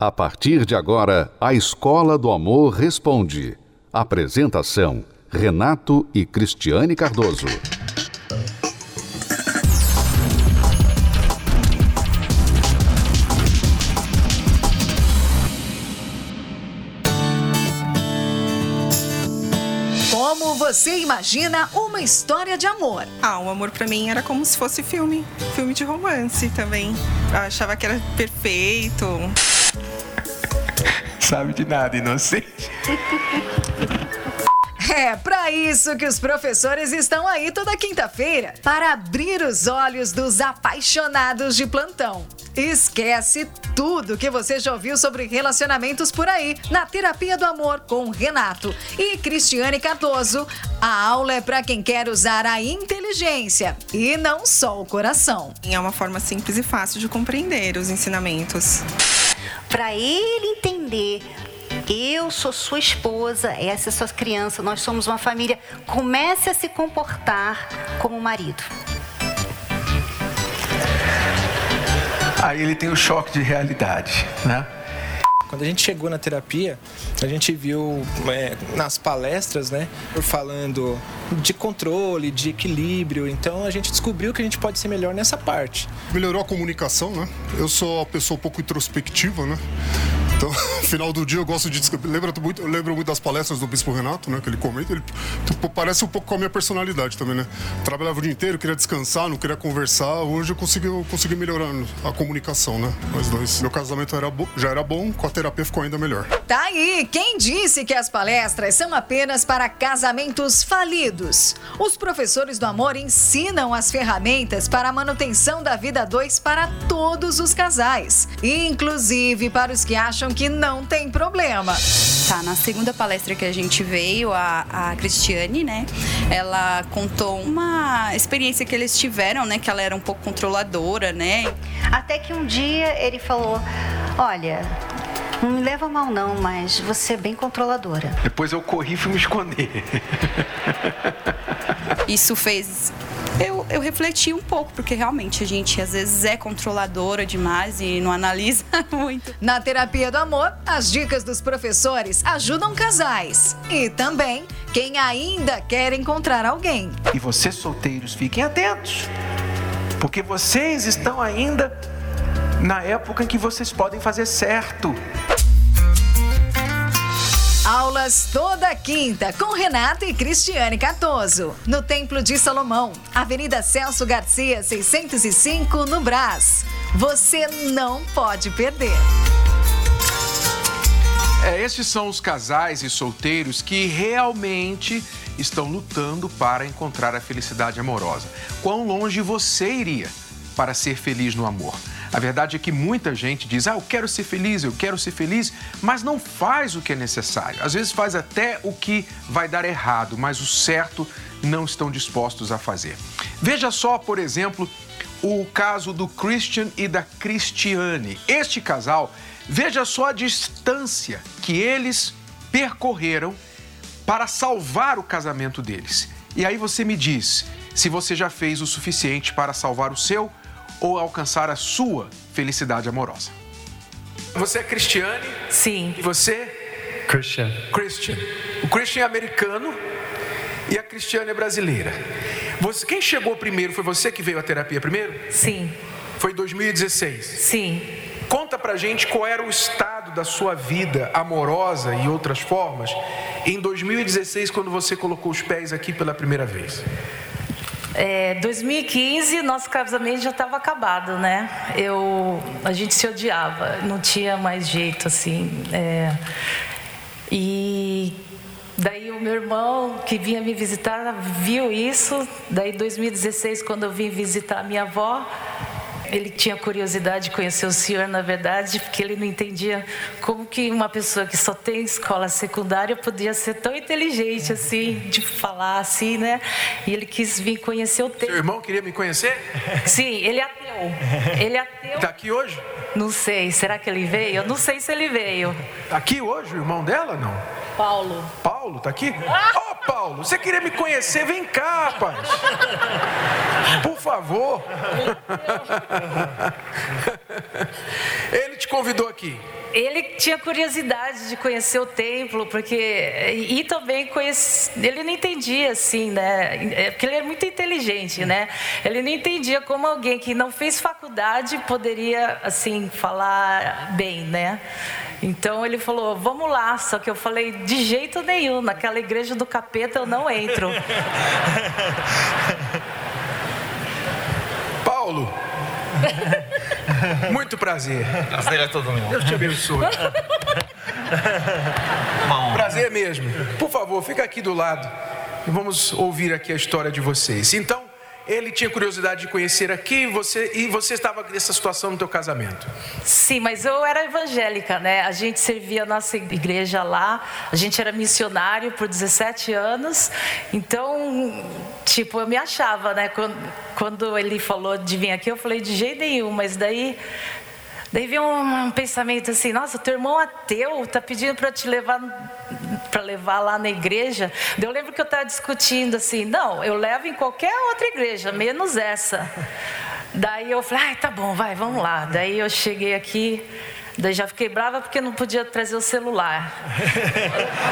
A partir de agora, a Escola do Amor Responde. Apresentação: Renato e Cristiane Cardoso. Como você imagina uma história de amor? Ah, o amor pra mim era como se fosse filme, filme de romance também. Eu achava que era perfeito. Sabe de nada, inocente. É para isso que os professores estão aí toda quinta-feira para abrir os olhos dos apaixonados de plantão. Esquece tudo que você já ouviu sobre relacionamentos por aí na Terapia do Amor com Renato e Cristiane Cardoso. A aula é para quem quer usar a inteligência e não só o coração. É uma forma simples e fácil de compreender os ensinamentos. Para ele entender eu sou sua esposa, essa é sua criança, nós somos uma família. Comece a se comportar como marido. Aí ele tem o choque de realidade, né? Quando a gente chegou na terapia, a gente viu é, nas palestras, né, falando de controle, de equilíbrio. Então a gente descobriu que a gente pode ser melhor nessa parte. Melhorou a comunicação, né? Eu sou uma pessoa um pouco introspectiva, né? Então, final do dia eu gosto de lembro muito, eu lembro muito das palestras do Bispo Renato, né, que ele comenta, ele tipo, parece um pouco com a minha personalidade também, né? Trabalhava o dia inteiro, queria descansar, não queria conversar. Hoje eu consegui, eu consegui melhorar a comunicação, né? Nós dois. Meu casamento era já era bom, com a terapia ficou ainda melhor. Tá aí, quem disse que as palestras são apenas para casamentos falidos? Os professores do amor ensinam as ferramentas para a manutenção da vida dois para todos os casais, inclusive para os que acham acham que não tem problema. Tá, na segunda palestra que a gente veio, a, a Cristiane, né? Ela contou uma experiência que eles tiveram, né? Que ela era um pouco controladora, né? Até que um dia ele falou: Olha, não me leva mal não, mas você é bem controladora. Depois eu corri e fui me esconder. Isso fez eu, eu refleti um pouco, porque realmente a gente às vezes é controladora demais e não analisa muito. Na terapia do amor, as dicas dos professores ajudam casais e também quem ainda quer encontrar alguém. E vocês solteiros, fiquem atentos, porque vocês estão ainda na época em que vocês podem fazer certo. Aulas toda quinta com Renata e Cristiane Catoso, no Templo de Salomão, Avenida Celso Garcia, 605, no Brás. Você não pode perder. É, estes são os casais e solteiros que realmente estão lutando para encontrar a felicidade amorosa. Quão longe você iria para ser feliz no amor? A verdade é que muita gente diz: ah, eu quero ser feliz, eu quero ser feliz, mas não faz o que é necessário. Às vezes faz até o que vai dar errado, mas o certo não estão dispostos a fazer. Veja só, por exemplo, o caso do Christian e da Cristiane. Este casal, veja só a distância que eles percorreram para salvar o casamento deles. E aí você me diz se você já fez o suficiente para salvar o seu ou alcançar a sua felicidade amorosa. Você é Cristiane? Sim. E você? Christian. Christian. O Christian é americano e a Cristiane é brasileira. Você, quem chegou primeiro foi você que veio à terapia primeiro? Sim. Foi 2016? Sim. Conta pra gente qual era o estado da sua vida amorosa e outras formas em 2016 quando você colocou os pés aqui pela primeira vez. É, 2015, nosso casamento já estava acabado, né? Eu, a gente se odiava, não tinha mais jeito, assim. É, e daí o meu irmão que vinha me visitar viu isso. Daí 2016, quando eu vim visitar a minha avó, ele tinha curiosidade de conhecer o senhor, na verdade, porque ele não entendia como que uma pessoa que só tem escola secundária podia ser tão inteligente assim, de falar assim, né? E ele quis vir conhecer o Seu irmão queria me conhecer? Sim, ele é ateu. Ele é ateu. Está aqui hoje? Não sei, será que ele veio? Eu não sei se ele veio. Tá aqui hoje o irmão dela, não? Paulo. Paulo, tá aqui? Ô, oh, Paulo, você queria me conhecer? Vem cá, rapaz. Por favor. Ele te convidou aqui? ele tinha curiosidade de conhecer o templo, porque e, também conhece, ele não entendia assim, né? É, porque ele é muito inteligente, né? Ele não entendia como alguém que não fez faculdade poderia assim falar bem, né? Então ele falou: "Vamos lá", só que eu falei: "De jeito nenhum, naquela igreja do capeta eu não entro". Paulo Muito prazer. Prazer é todo mundo. Deus te abençoe. prazer mesmo. Por favor, fica aqui do lado e vamos ouvir aqui a história de vocês. Então, ele tinha curiosidade de conhecer aqui você e você estava nessa situação no teu casamento. Sim, mas eu era evangélica, né? A gente servia a nossa igreja lá, a gente era missionário por 17 anos, então, tipo, eu me achava, né? Quando, quando ele falou de vir aqui, eu falei de jeito nenhum, mas daí Daí veio um, um, pensamento assim: nossa, teu irmão ateu está pedindo para te levar para levar lá na igreja. Eu lembro que eu estava discutindo assim: não, eu levo em qualquer outra igreja, menos essa. Daí eu falei: ai, tá bom, vai, vamos lá. Daí eu cheguei aqui. Daí já fiquei brava porque não podia trazer o celular.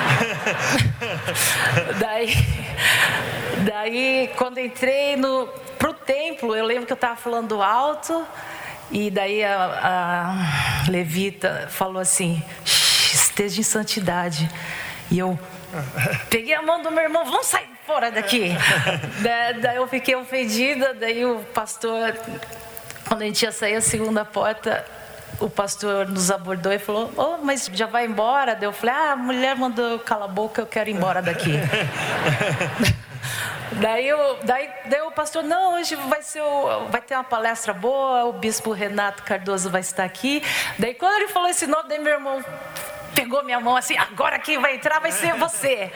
daí, daí, quando entrei no, pro templo, eu lembro que eu estava falando alto. E daí a, a levita falou assim: esteja em santidade. E eu peguei a mão do meu irmão, vamos sair fora daqui. daí eu fiquei ofendida, daí o pastor, quando a gente ia sair a segunda porta, o pastor nos abordou e falou: Oh, mas já vai embora? Daí eu falei: Ah, a mulher mandou calar a boca, eu quero ir embora daqui. Daí, eu, daí, daí o pastor, não, hoje vai, ser o, vai ter uma palestra boa, o bispo Renato Cardoso vai estar aqui. Daí quando ele falou esse nome, daí meu irmão pegou minha mão assim, agora quem vai entrar vai ser você.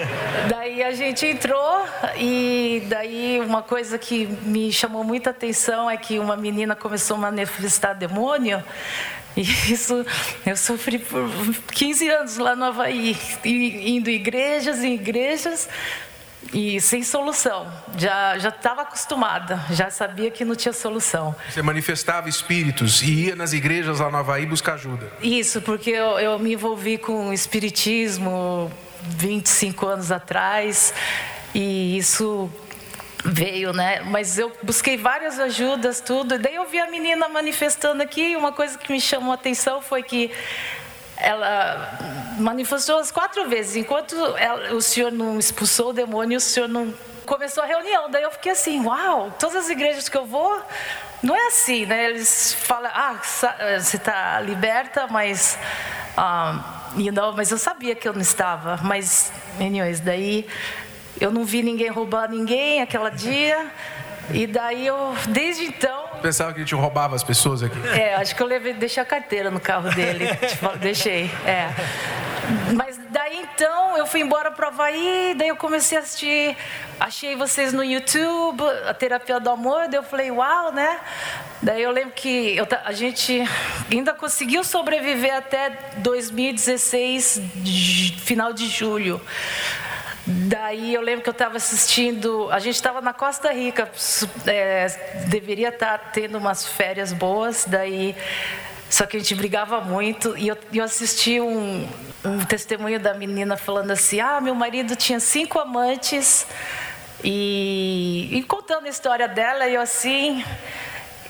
daí a gente entrou e daí uma coisa que me chamou muita atenção é que uma menina começou a manifestar demônio. E isso eu sofri por 15 anos lá no Havaí, indo igrejas em igrejas, e sem solução. Já já estava acostumada, já sabia que não tinha solução. Você manifestava espíritos e ia nas igrejas lá no Havaí buscar ajuda. Isso, porque eu, eu me envolvi com espiritismo 25 anos atrás e isso veio, né? Mas eu busquei várias ajudas, tudo. E daí eu vi a menina manifestando aqui. E uma coisa que me chamou a atenção foi que ela manifestou as quatro vezes. Enquanto ela, o senhor não expulsou o demônio, o senhor não começou a reunião. Daí eu fiquei assim, uau, todas as igrejas que eu vou, não é assim, né? Eles falam, ah, você está liberta, mas, ah, you know, mas eu sabia que eu não estava. Mas, anyways, daí eu não vi ninguém roubar ninguém aquele dia. E daí eu, desde então. Pensava que a gente roubava as pessoas aqui. É, acho que eu levei, deixei a carteira no carro dele. tipo, deixei, é. Mas daí então eu fui embora para Havaí, daí eu comecei a assistir, achei vocês no YouTube, a terapia do amor, daí eu falei, uau, né? Daí eu lembro que eu, a gente ainda conseguiu sobreviver até 2016, final de julho. Daí eu lembro que eu estava assistindo, a gente estava na Costa Rica, é, deveria estar tá tendo umas férias boas, daí só que a gente brigava muito e eu, eu assisti um, um testemunho da menina falando assim: ah, meu marido tinha cinco amantes e, e contando a história dela e eu assim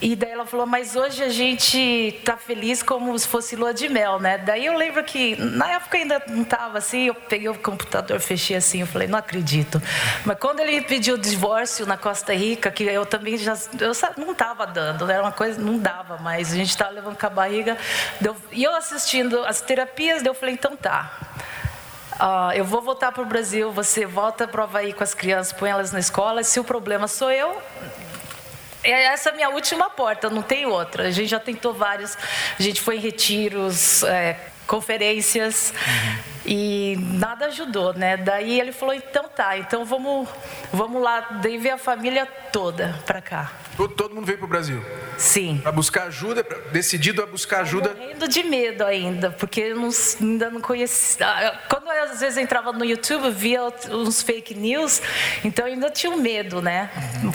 e daí ela falou, mas hoje a gente tá feliz como se fosse lua de mel, né? Daí eu lembro que na época ainda não tava assim, eu peguei o computador, fechei assim, eu falei, não acredito. Mas quando ele pediu o divórcio na Costa Rica, que eu também já eu não tava dando, era uma coisa, não dava mais, a gente tava levando com a barriga. Deu, e eu assistindo as terapias, eu falei, então tá. Uh, eu vou voltar para o Brasil, você volta para o Havaí com as crianças, põe elas na escola. Se o problema sou eu, é essa a minha última porta, não tem outra. A gente já tentou vários, a gente foi em retiros, é, conferências uhum. e nada ajudou, né? Daí ele falou, então tá, então vamos, vamos lá, daí veio a família toda para cá. Todo, todo mundo veio para o Brasil? Sim. Para buscar ajuda, decidido a buscar ajuda? Morrendo de medo ainda, porque eu não, ainda não conhecia. Ah, quando eu, às vezes entrava no YouTube, via uns fake news, então eu ainda tinha um medo, né? Uhum.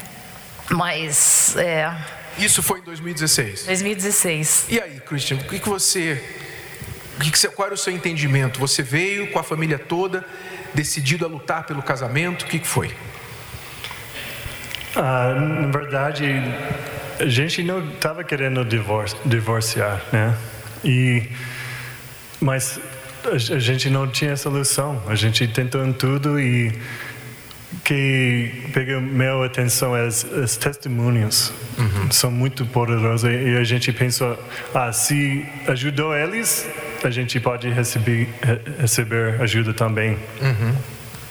Mas, é, Isso foi em 2016? 2016. E aí, Christian, o que, que você. O que que você qual era o seu entendimento? Você veio com a família toda, decidido a lutar pelo casamento? O que, que foi? Ah, na verdade, a gente não estava querendo divor divorciar, né? E, mas a, gente não tinha solução. A gente tentou em tudo e que pega minha atenção é as, as testemunhos são muito poderosos e a gente pensou ah se ajudou eles a gente pode receber re- receber ajuda também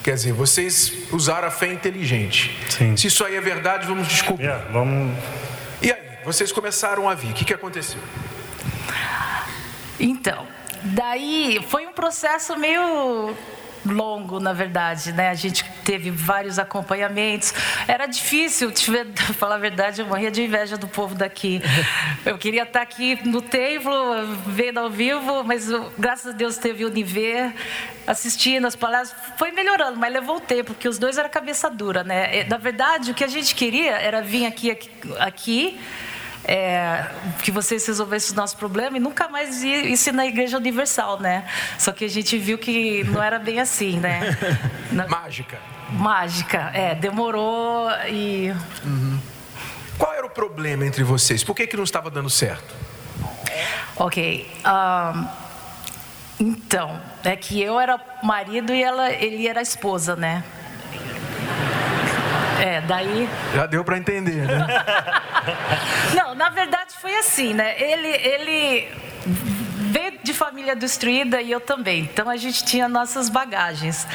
Quer dizer, vocês usaram a fé inteligente. Sim. Se isso aí é verdade, vamos descobrir. Yeah, vamos E aí, vocês começaram a vir. O que, que aconteceu? Então, daí foi um processo meio longo, na verdade, né? A gente teve vários acompanhamentos. Era difícil, te ver- falar a verdade, eu morria de inveja do povo daqui. Eu queria estar aqui no templo, vendo ao vivo, mas graças a Deus teve o Univer, assistindo as palestras. Foi melhorando, mas levou um tempo, porque os dois eram cabeça dura, né? Na verdade, o que a gente queria era vir aqui, aqui, aqui é, que vocês resolvessem o nosso problema e nunca mais ir, ir na Igreja Universal, né? Só que a gente viu que não era bem assim, né? Na- Mágica. mágica, é, demorou e Qual era o problema entre vocês? Por que, que não estava dando certo? Ok. ahn, então, é que eu era marido e ela, ele era esposa, né? É, daí. Já deu para entender, né? Foi assim, né? Ele, ele veio de família destruída e eu também. Então a gente tinha nossas bagagens.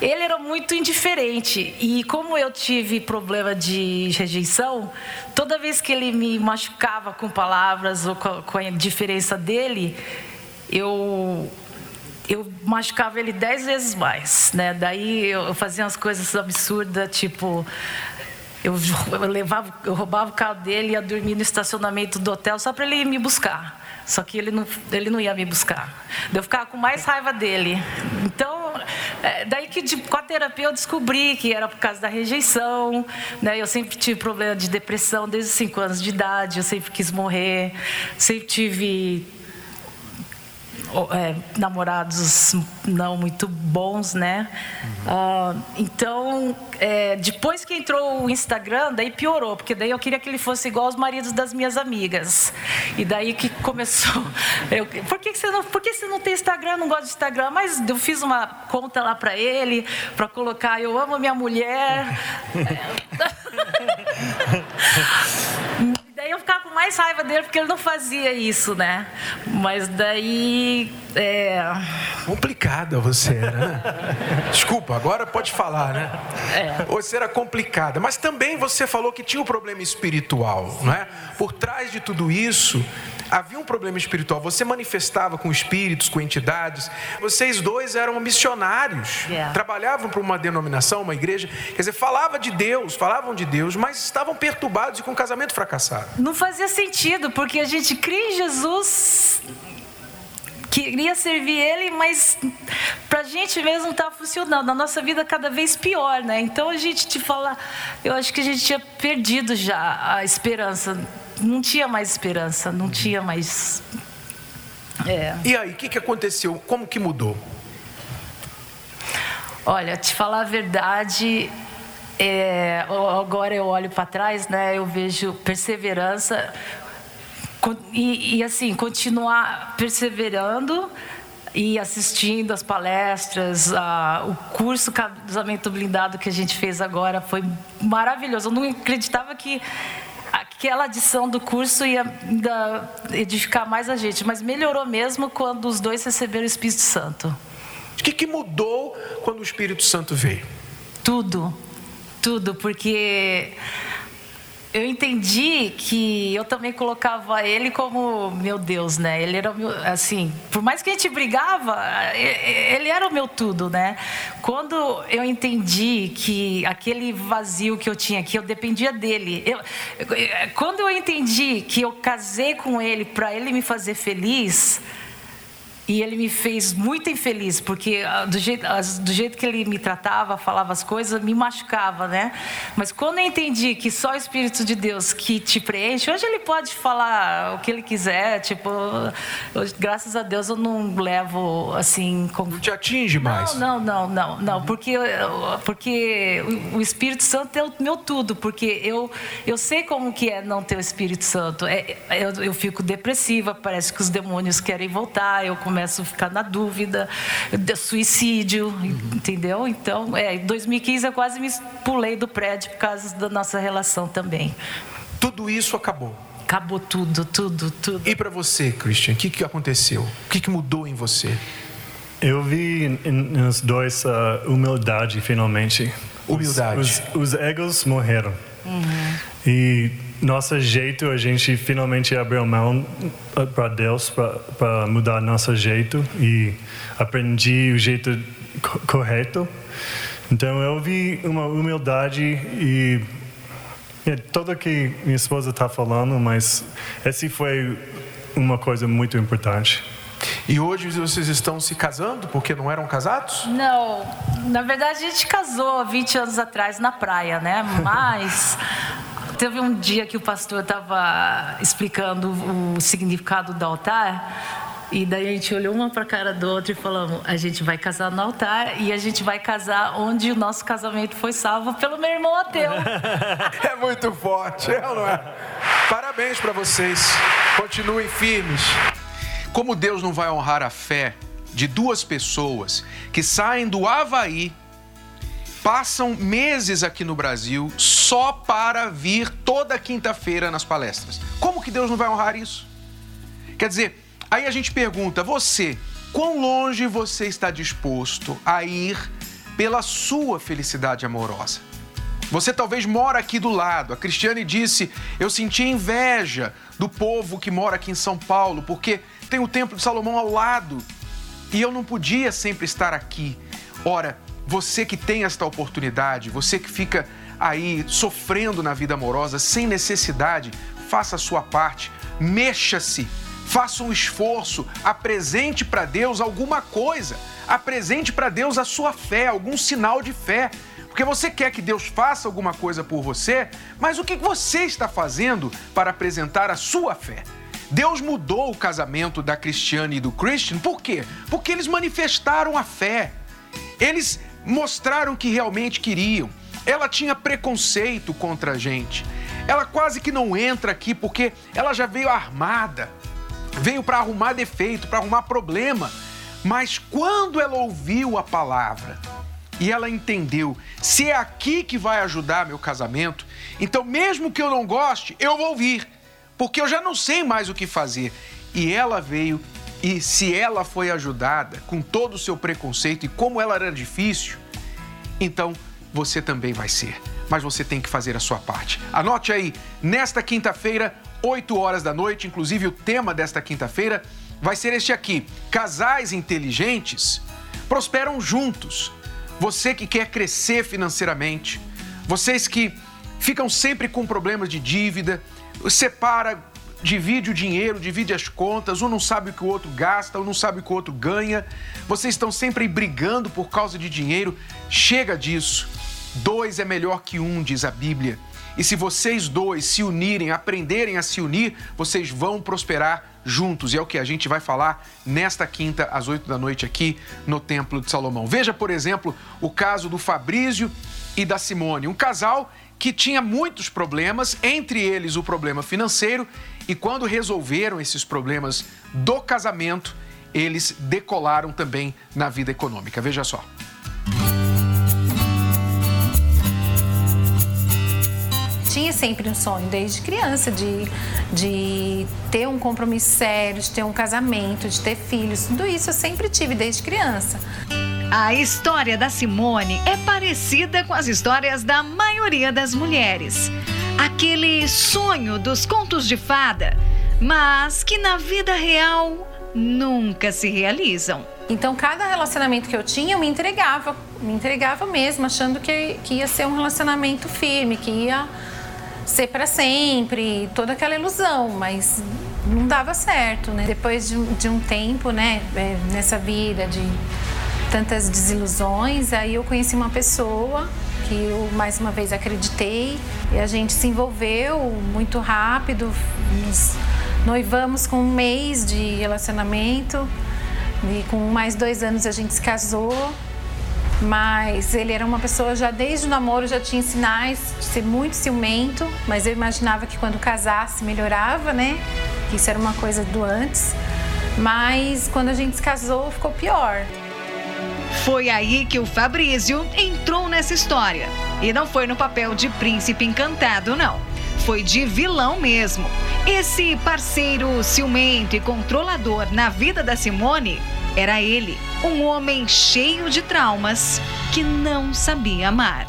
Ele era muito indiferente e como eu tive problema de rejeição, toda vez que ele me machucava com palavras ou com a, com a diferença dele, eu eu machucava ele dez vezes mais, né? Daí eu fazia umas coisas absurdas, tipo eu, levava, eu roubava o carro dele e ia dormir no estacionamento do hotel só para ele ir me buscar. Só que ele não, ele não ia me buscar. Eu ficava com mais raiva dele. Então, é, daí que de- com a terapia eu descobri que era por causa da rejeição. Né? Eu sempre tive problema de depressão desde os 5 anos de idade. Eu sempre quis morrer. Sempre tive é, namorados não muito bons, né? Ah, então, é, depois que entrou o Instagram, daí piorou, porque daí eu queria que ele fosse igual aos maridos das minhas amigas. E daí que começou. Eu, por que, que você não, por que você não tem Instagram? Não gosto de Instagram, mas eu fiz uma conta lá para ele, para colocar eu amo minha mulher. mais raiva dele porque ele não fazia isso, né? Mas daí. É... Complicada você era, né? Desculpa, agora pode falar, né? Você era complicada, mas também você falou que tinha um problema espiritual, não é? Por trás de tudo isso, havia um problema espiritual. Você manifestava com espíritos, com entidades. Vocês dois eram missionários, Yeah. trabalhavam para uma denominação, uma igreja. Quer dizer, falava de Deus, falavam de Deus, mas estavam perturbados e com um casamento fracassado. Não fazia sentido, porque a gente cria em Jesus. Queria servir Ele, mas pra gente mesmo não estava funcionando. A nossa vida cada vez pior, né? Então a gente te fala, eu acho que a gente tinha perdido já a esperança. Não tinha mais esperança, não tinha mais. É. E aí, o que, que aconteceu? Como que mudou? Olha, te falar a verdade, é, agora eu olho para trás, né? Eu vejo perseverança e, e, assim continuar perseverando e assistindo as palestras, a- o curso casamento blindado que a gente fez agora foi maravilhoso. Eu não acreditava que aquela adição do curso ia edificar mais a gente, mas melhorou mesmo quando os dois receberam o Espírito Santo. O que, que mudou quando o Espírito Santo veio? Tudo, tudo, porque eu entendi que eu também colocava ele como meu Deus, né? Ele era meu, assim, por mais que a gente brigava, ele era o meu tudo, né? Quando eu entendi que aquele vazio que eu tinha, que eu dependia dele, eu- quando eu entendi que eu casei com ele para ele me fazer feliz, E ele me fez muito infeliz, porque ah, do jeito, do jeito que ele me tratava, falava as coisas, me machucava, né? Mas quando eu entendi que só o Espírito de Deus que te preenche, hoje ele pode falar o que ele quiser, tipo, graças a Deus eu não levo assim. Como... Não te atinge mais? Não, não, não, não, não porque, porque o Espírito Santo é o meu tudo, porque eu, eu sei como que é não ter o Espírito Santo. É, eu, eu fico depressiva, parece que os demônios querem voltar, eu começo começo a ficar na dúvida, de suicídio, uhum. entendeu? Então, é, em 2015 eu quase me pulei do prédio por causa da nossa relação também. Tudo isso acabou. Acabou tudo, tudo, tudo. E para você, Christian, o que, que aconteceu? O que, que mudou em você? Eu vi nos dois a uh, humildade finalmente. Humildade. Os, os, os egos morreram. Uhum. E nosso jeito, a gente finalmente abriu mão para Deus para mudar nosso jeito e aprendi o jeito correto. Então eu vi uma humildade e é tudo que minha esposa está falando, mas esse foi uma coisa muito importante. E hoje vocês estão se casando porque não eram casados? Não, na verdade a gente casou 20 anos atrás na praia, né? Mas Teve um dia que o pastor estava explicando o significado do altar. E daí a gente olhou uma para a cara do outro e falamos: a gente vai casar no altar e a gente vai casar onde o nosso casamento foi salvo pelo meu irmão ateu. é muito forte, é não é? Parabéns para vocês. Continuem firmes. Como Deus não vai honrar a fé de duas pessoas que saem do Havaí passam meses aqui no Brasil só para vir toda quinta-feira nas palestras. Como que Deus não vai honrar isso? Quer dizer, aí a gente pergunta, você, quão longe você está disposto a ir pela sua felicidade amorosa? Você talvez mora aqui do lado. A Cristiane disse: Eu senti inveja do povo que mora aqui em São Paulo, porque tem o Templo de Salomão ao lado e eu não podia sempre estar aqui. Ora, você que tem esta oportunidade, você que fica aí sofrendo na vida amorosa sem necessidade, faça a sua parte, mexa-se, faça um esforço, apresente para Deus alguma coisa, apresente para Deus a sua fé, algum sinal de fé. Porque você quer que Deus faça alguma coisa por você, mas o que você está fazendo para apresentar a sua fé? Deus mudou o casamento da Cristiane e do Christian, por quê? Porque eles manifestaram a fé. Eles mostraram que realmente queriam. Ela tinha preconceito contra a gente. Ela quase que não entra aqui porque ela já veio armada. Veio para arrumar defeito, para arrumar problema. Mas quando ela ouviu a palavra e ela entendeu, se é aqui que vai ajudar meu casamento, então mesmo que eu não goste, eu vou vir, porque eu já não sei mais o que fazer. E ela veio e se ela foi ajudada com todo o seu preconceito e como ela era difícil, então você também vai ser. Mas você tem que fazer a sua parte. Anote aí, nesta quinta-feira, 8 horas da noite, inclusive o tema desta quinta-feira vai ser este aqui: Casais inteligentes prosperam juntos. Você que quer crescer financeiramente, vocês que ficam sempre com problemas de dívida, separa divide o dinheiro, divide as contas, um não sabe o que o outro gasta, um não sabe o que o outro ganha. Vocês estão sempre brigando por causa de dinheiro. Chega disso. Dois é melhor que um, diz a Bíblia. E se vocês dois se unirem, aprenderem a se unir, vocês vão prosperar juntos. E é o que a gente vai falar nesta quinta, às oito da noite, aqui no Templo de Salomão. Veja, por exemplo, o caso do Fabrício e da Simone, um casal que tinha muitos problemas, entre eles o problema financeiro, e quando resolveram esses problemas do casamento, eles decolaram também na vida econômica. Veja só. tinha sempre um sonho desde criança de, de ter um compromisso sério, de ter um casamento, de ter filhos. Tudo isso eu sempre tive desde criança. A história da Simone é parecida com as histórias da maioria das mulheres. Aquele sonho dos contos de fada, mas que na vida real nunca se realizam. Então, cada relacionamento que eu tinha, eu me entregava, me entregava mesmo, achando que, que ia ser um relacionamento firme, que ia ser para sempre, toda aquela ilusão, mas não dava certo, né? Depois de, de um tempo, né, é, nessa vida de tantas desilusões, aí eu conheci uma pessoa que eu mais uma vez acreditei e a gente se envolveu muito rápido, nos noivamos com um mês de relacionamento e com mais dois anos a gente se casou. Mas ele era uma pessoa já desde o namoro já tinha sinais de ser muito ciumento, mas eu imaginava que quando casasse melhorava, né? Que isso era uma coisa do antes. Mas quando a gente se casou ficou pior. Foi aí que o Fabrício entrou nessa história. E não foi no papel de príncipe encantado, não. Foi de vilão mesmo. Esse parceiro ciumento e controlador na vida da Simone era ele, um homem cheio de traumas que não sabia amar.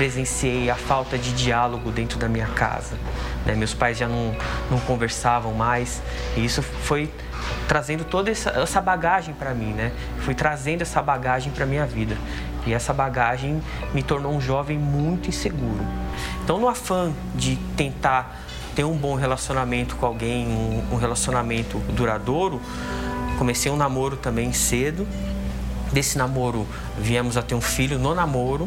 Presenciei a falta de diálogo dentro da minha casa. Né? Meus pais já não, não conversavam mais e isso foi trazendo toda essa, essa bagagem para mim, né? Fui trazendo essa bagagem para minha vida e essa bagagem me tornou um jovem muito inseguro. Então, no afã de tentar ter um bom relacionamento com alguém, um, um relacionamento duradouro, comecei um namoro também cedo. Desse namoro viemos a ter um filho no namoro.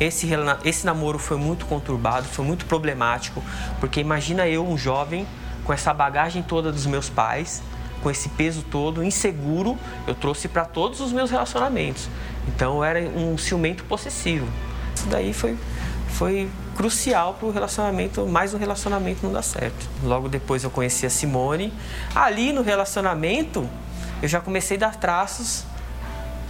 Esse, esse namoro foi muito conturbado, foi muito problemático, porque imagina eu, um jovem, com essa bagagem toda dos meus pais, com esse peso todo, inseguro, eu trouxe para todos os meus relacionamentos. Então eu era um ciumento possessivo. Isso daí foi, foi crucial para o relacionamento, mais um relacionamento não dar certo. Logo depois eu conheci a Simone. Ali no relacionamento, eu já comecei a dar traços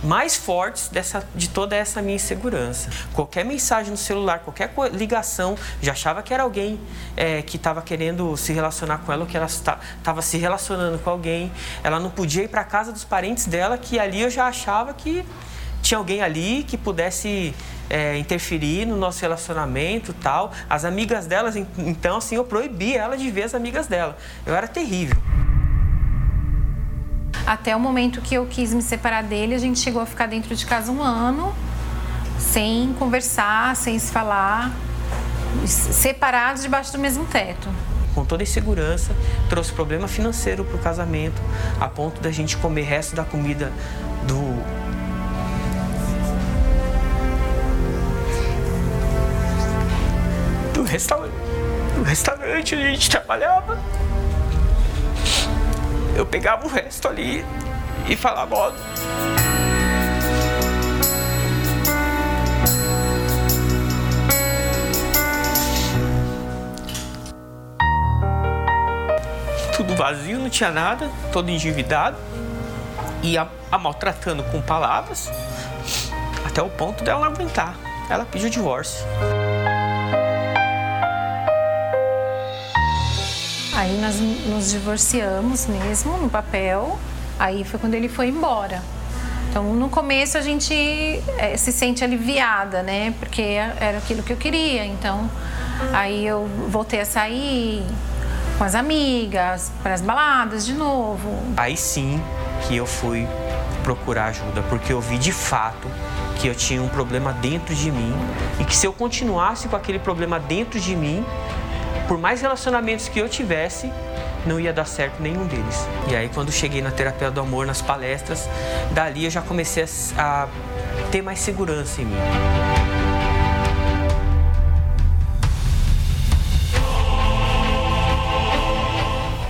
mais fortes dessa, de toda essa minha insegurança. Qualquer mensagem no celular, qualquer ligação, já achava que era alguém é, que estava querendo se relacionar com ela, ou que ela estava se relacionando com alguém. Ela não podia ir para casa dos parentes dela, que ali eu já achava que tinha alguém ali que pudesse é, interferir no nosso relacionamento tal. As amigas delas, então, assim, eu proibi ela de ver as amigas dela. Eu era terrível. Até o momento que eu quis me separar dele, a gente chegou a ficar dentro de casa um ano, sem conversar, sem se falar, separados debaixo do mesmo teto. Com toda insegurança, trouxe problema financeiro para o casamento, a ponto da gente comer resto da comida do do restaurante, do restaurante a gente trabalhava eu pegava o resto ali e falava, ó. Tudo vazio, não tinha nada, todo endividado. E a, a maltratando com palavras, até o ponto dela não aguentar. Ela pediu divórcio. Aí nós nos divorciamos mesmo no papel. Aí foi quando ele foi embora. Então, no começo a gente é, se sente aliviada, né? Porque era aquilo que eu queria. Então, aí eu voltei a sair com as amigas, para as baladas de novo. Aí sim que eu fui procurar ajuda, porque eu vi de fato que eu tinha um problema dentro de mim e que se eu continuasse com aquele problema dentro de mim, por mais relacionamentos que eu tivesse, não ia dar certo nenhum deles. E aí, quando cheguei na terapia do amor, nas palestras, dali eu já comecei a, a ter mais segurança em mim.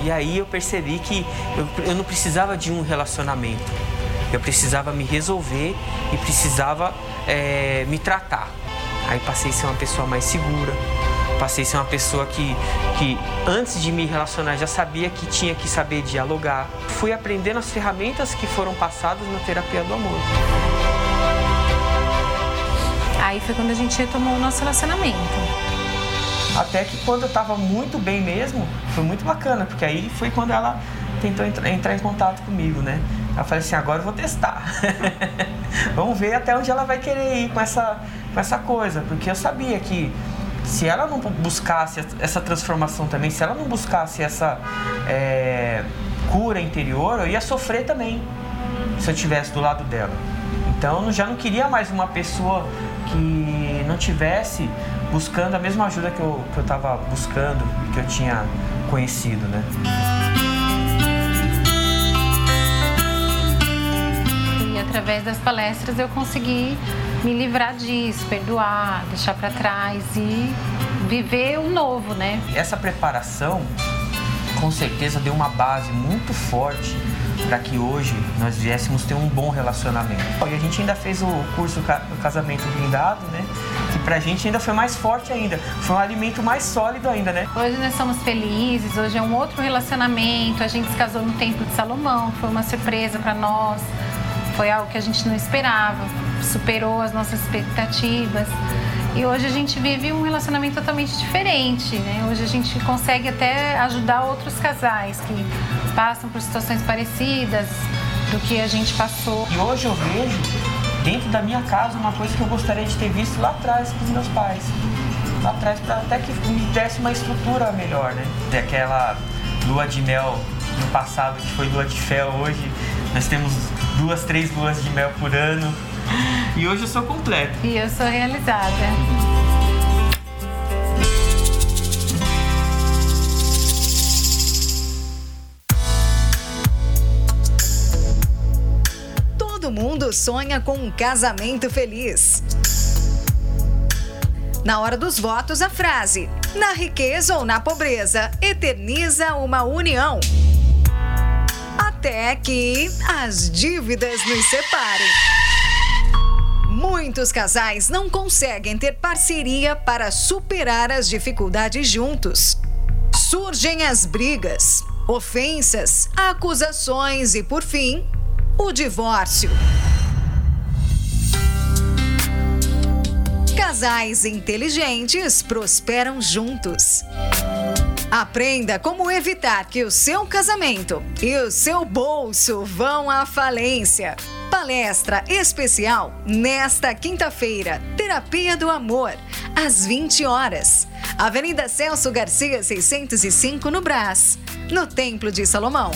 E aí eu percebi que eu, eu não precisava de um relacionamento. Eu precisava me resolver e precisava é, me tratar. Aí passei a ser uma pessoa mais segura, Passei a ser uma pessoa que, que antes de me relacionar já sabia que tinha que saber dialogar. Fui aprendendo as ferramentas que foram passadas na terapia do amor. Aí foi quando a gente retomou o nosso relacionamento. Até que quando eu estava muito bem mesmo, foi muito bacana, porque aí foi quando ela tentou entrar em contato comigo, né? Eu falei assim, agora eu vou testar. Vamos ver até onde ela vai querer ir com essa, com essa coisa, porque eu sabia que se ela não buscasse essa transformação também, se ela não buscasse essa é, cura interior, eu ia sofrer também se eu estivesse do lado dela. Então eu já não queria mais uma pessoa que não tivesse buscando a mesma ajuda que eu que eu estava buscando e que eu tinha conhecido, né? E através das palestras eu consegui me livrar disso, perdoar, deixar para trás e viver o novo, né? Essa preparação com certeza deu uma base muito forte para que hoje nós viéssemos ter um bom relacionamento. E a gente ainda fez o curso Casamento Blindado, né? Que pra gente ainda foi mais forte ainda. Foi um alimento mais sólido ainda, né? Hoje nós somos felizes, hoje é um outro relacionamento. A gente se casou no Templo de Salomão, foi uma surpresa para nós. Foi algo que a gente não esperava, superou as nossas expectativas. E hoje a gente vive um relacionamento totalmente diferente, né? Hoje a gente consegue até ajudar outros casais que passam por situações parecidas do que a gente passou. E hoje eu vejo dentro da minha casa uma coisa que eu gostaria de ter visto lá atrás com os meus pais. Lá atrás, para até que me desse uma estrutura melhor, né? Daquela lua de mel no passado que foi lua de fel hoje. Nós temos duas, três luas de mel por ano. E hoje eu sou completo. E eu sou realizada. Todo mundo sonha com um casamento feliz. Na hora dos votos, a frase: na riqueza ou na pobreza, eterniza uma união. Até que as dívidas nos separem. Muitos casais não conseguem ter parceria para superar as dificuldades juntos. Surgem as brigas, ofensas, acusações e, por fim, o divórcio. Casais inteligentes prosperam juntos. Aprenda como evitar que o seu casamento e o seu bolso vão à falência. Palestra especial nesta quinta-feira, Terapia do Amor, às 20 horas. Avenida Celso Garcia, 605, no Brás, no Templo de Salomão.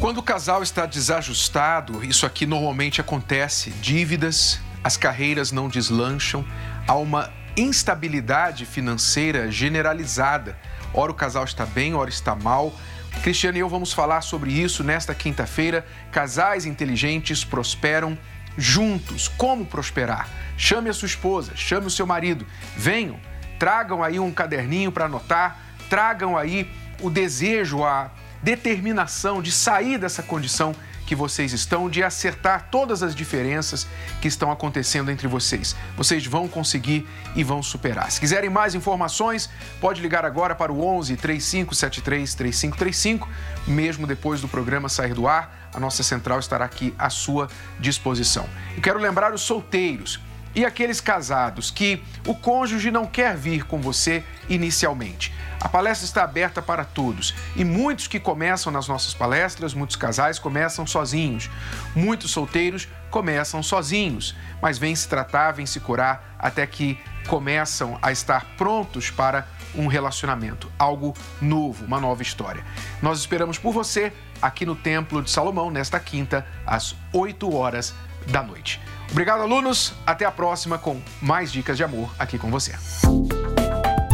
Quando o casal está desajustado, isso aqui normalmente acontece: dívidas, as carreiras não deslancham, há uma instabilidade financeira generalizada. Ora o casal está bem, ora está mal. Cristiano e eu vamos falar sobre isso nesta quinta-feira. Casais inteligentes prosperam juntos. Como prosperar? Chame a sua esposa, chame o seu marido. Venham, tragam aí um caderninho para anotar, tragam aí o desejo, a determinação de sair dessa condição que vocês estão, de acertar todas as diferenças que estão acontecendo entre vocês. Vocês vão conseguir e vão superar. Se quiserem mais informações, pode ligar agora para o 11 3573 3535. Mesmo depois do programa sair do ar, a nossa central estará aqui à sua disposição. E quero lembrar os solteiros e aqueles casados que o cônjuge não quer vir com você inicialmente. A palestra está aberta para todos e muitos que começam nas nossas palestras, muitos casais começam sozinhos, muitos solteiros começam sozinhos, mas vêm se tratar, vêm se curar até que começam a estar prontos para um relacionamento, algo novo, uma nova história. Nós esperamos por você aqui no Templo de Salomão nesta quinta, às 8 horas da noite. Obrigado, alunos. Até a próxima com mais dicas de amor aqui com você.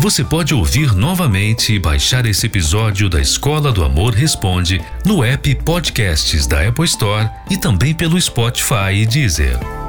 Você pode ouvir novamente e baixar esse episódio da Escola do Amor Responde no app Podcasts da Apple Store e também pelo Spotify e Deezer.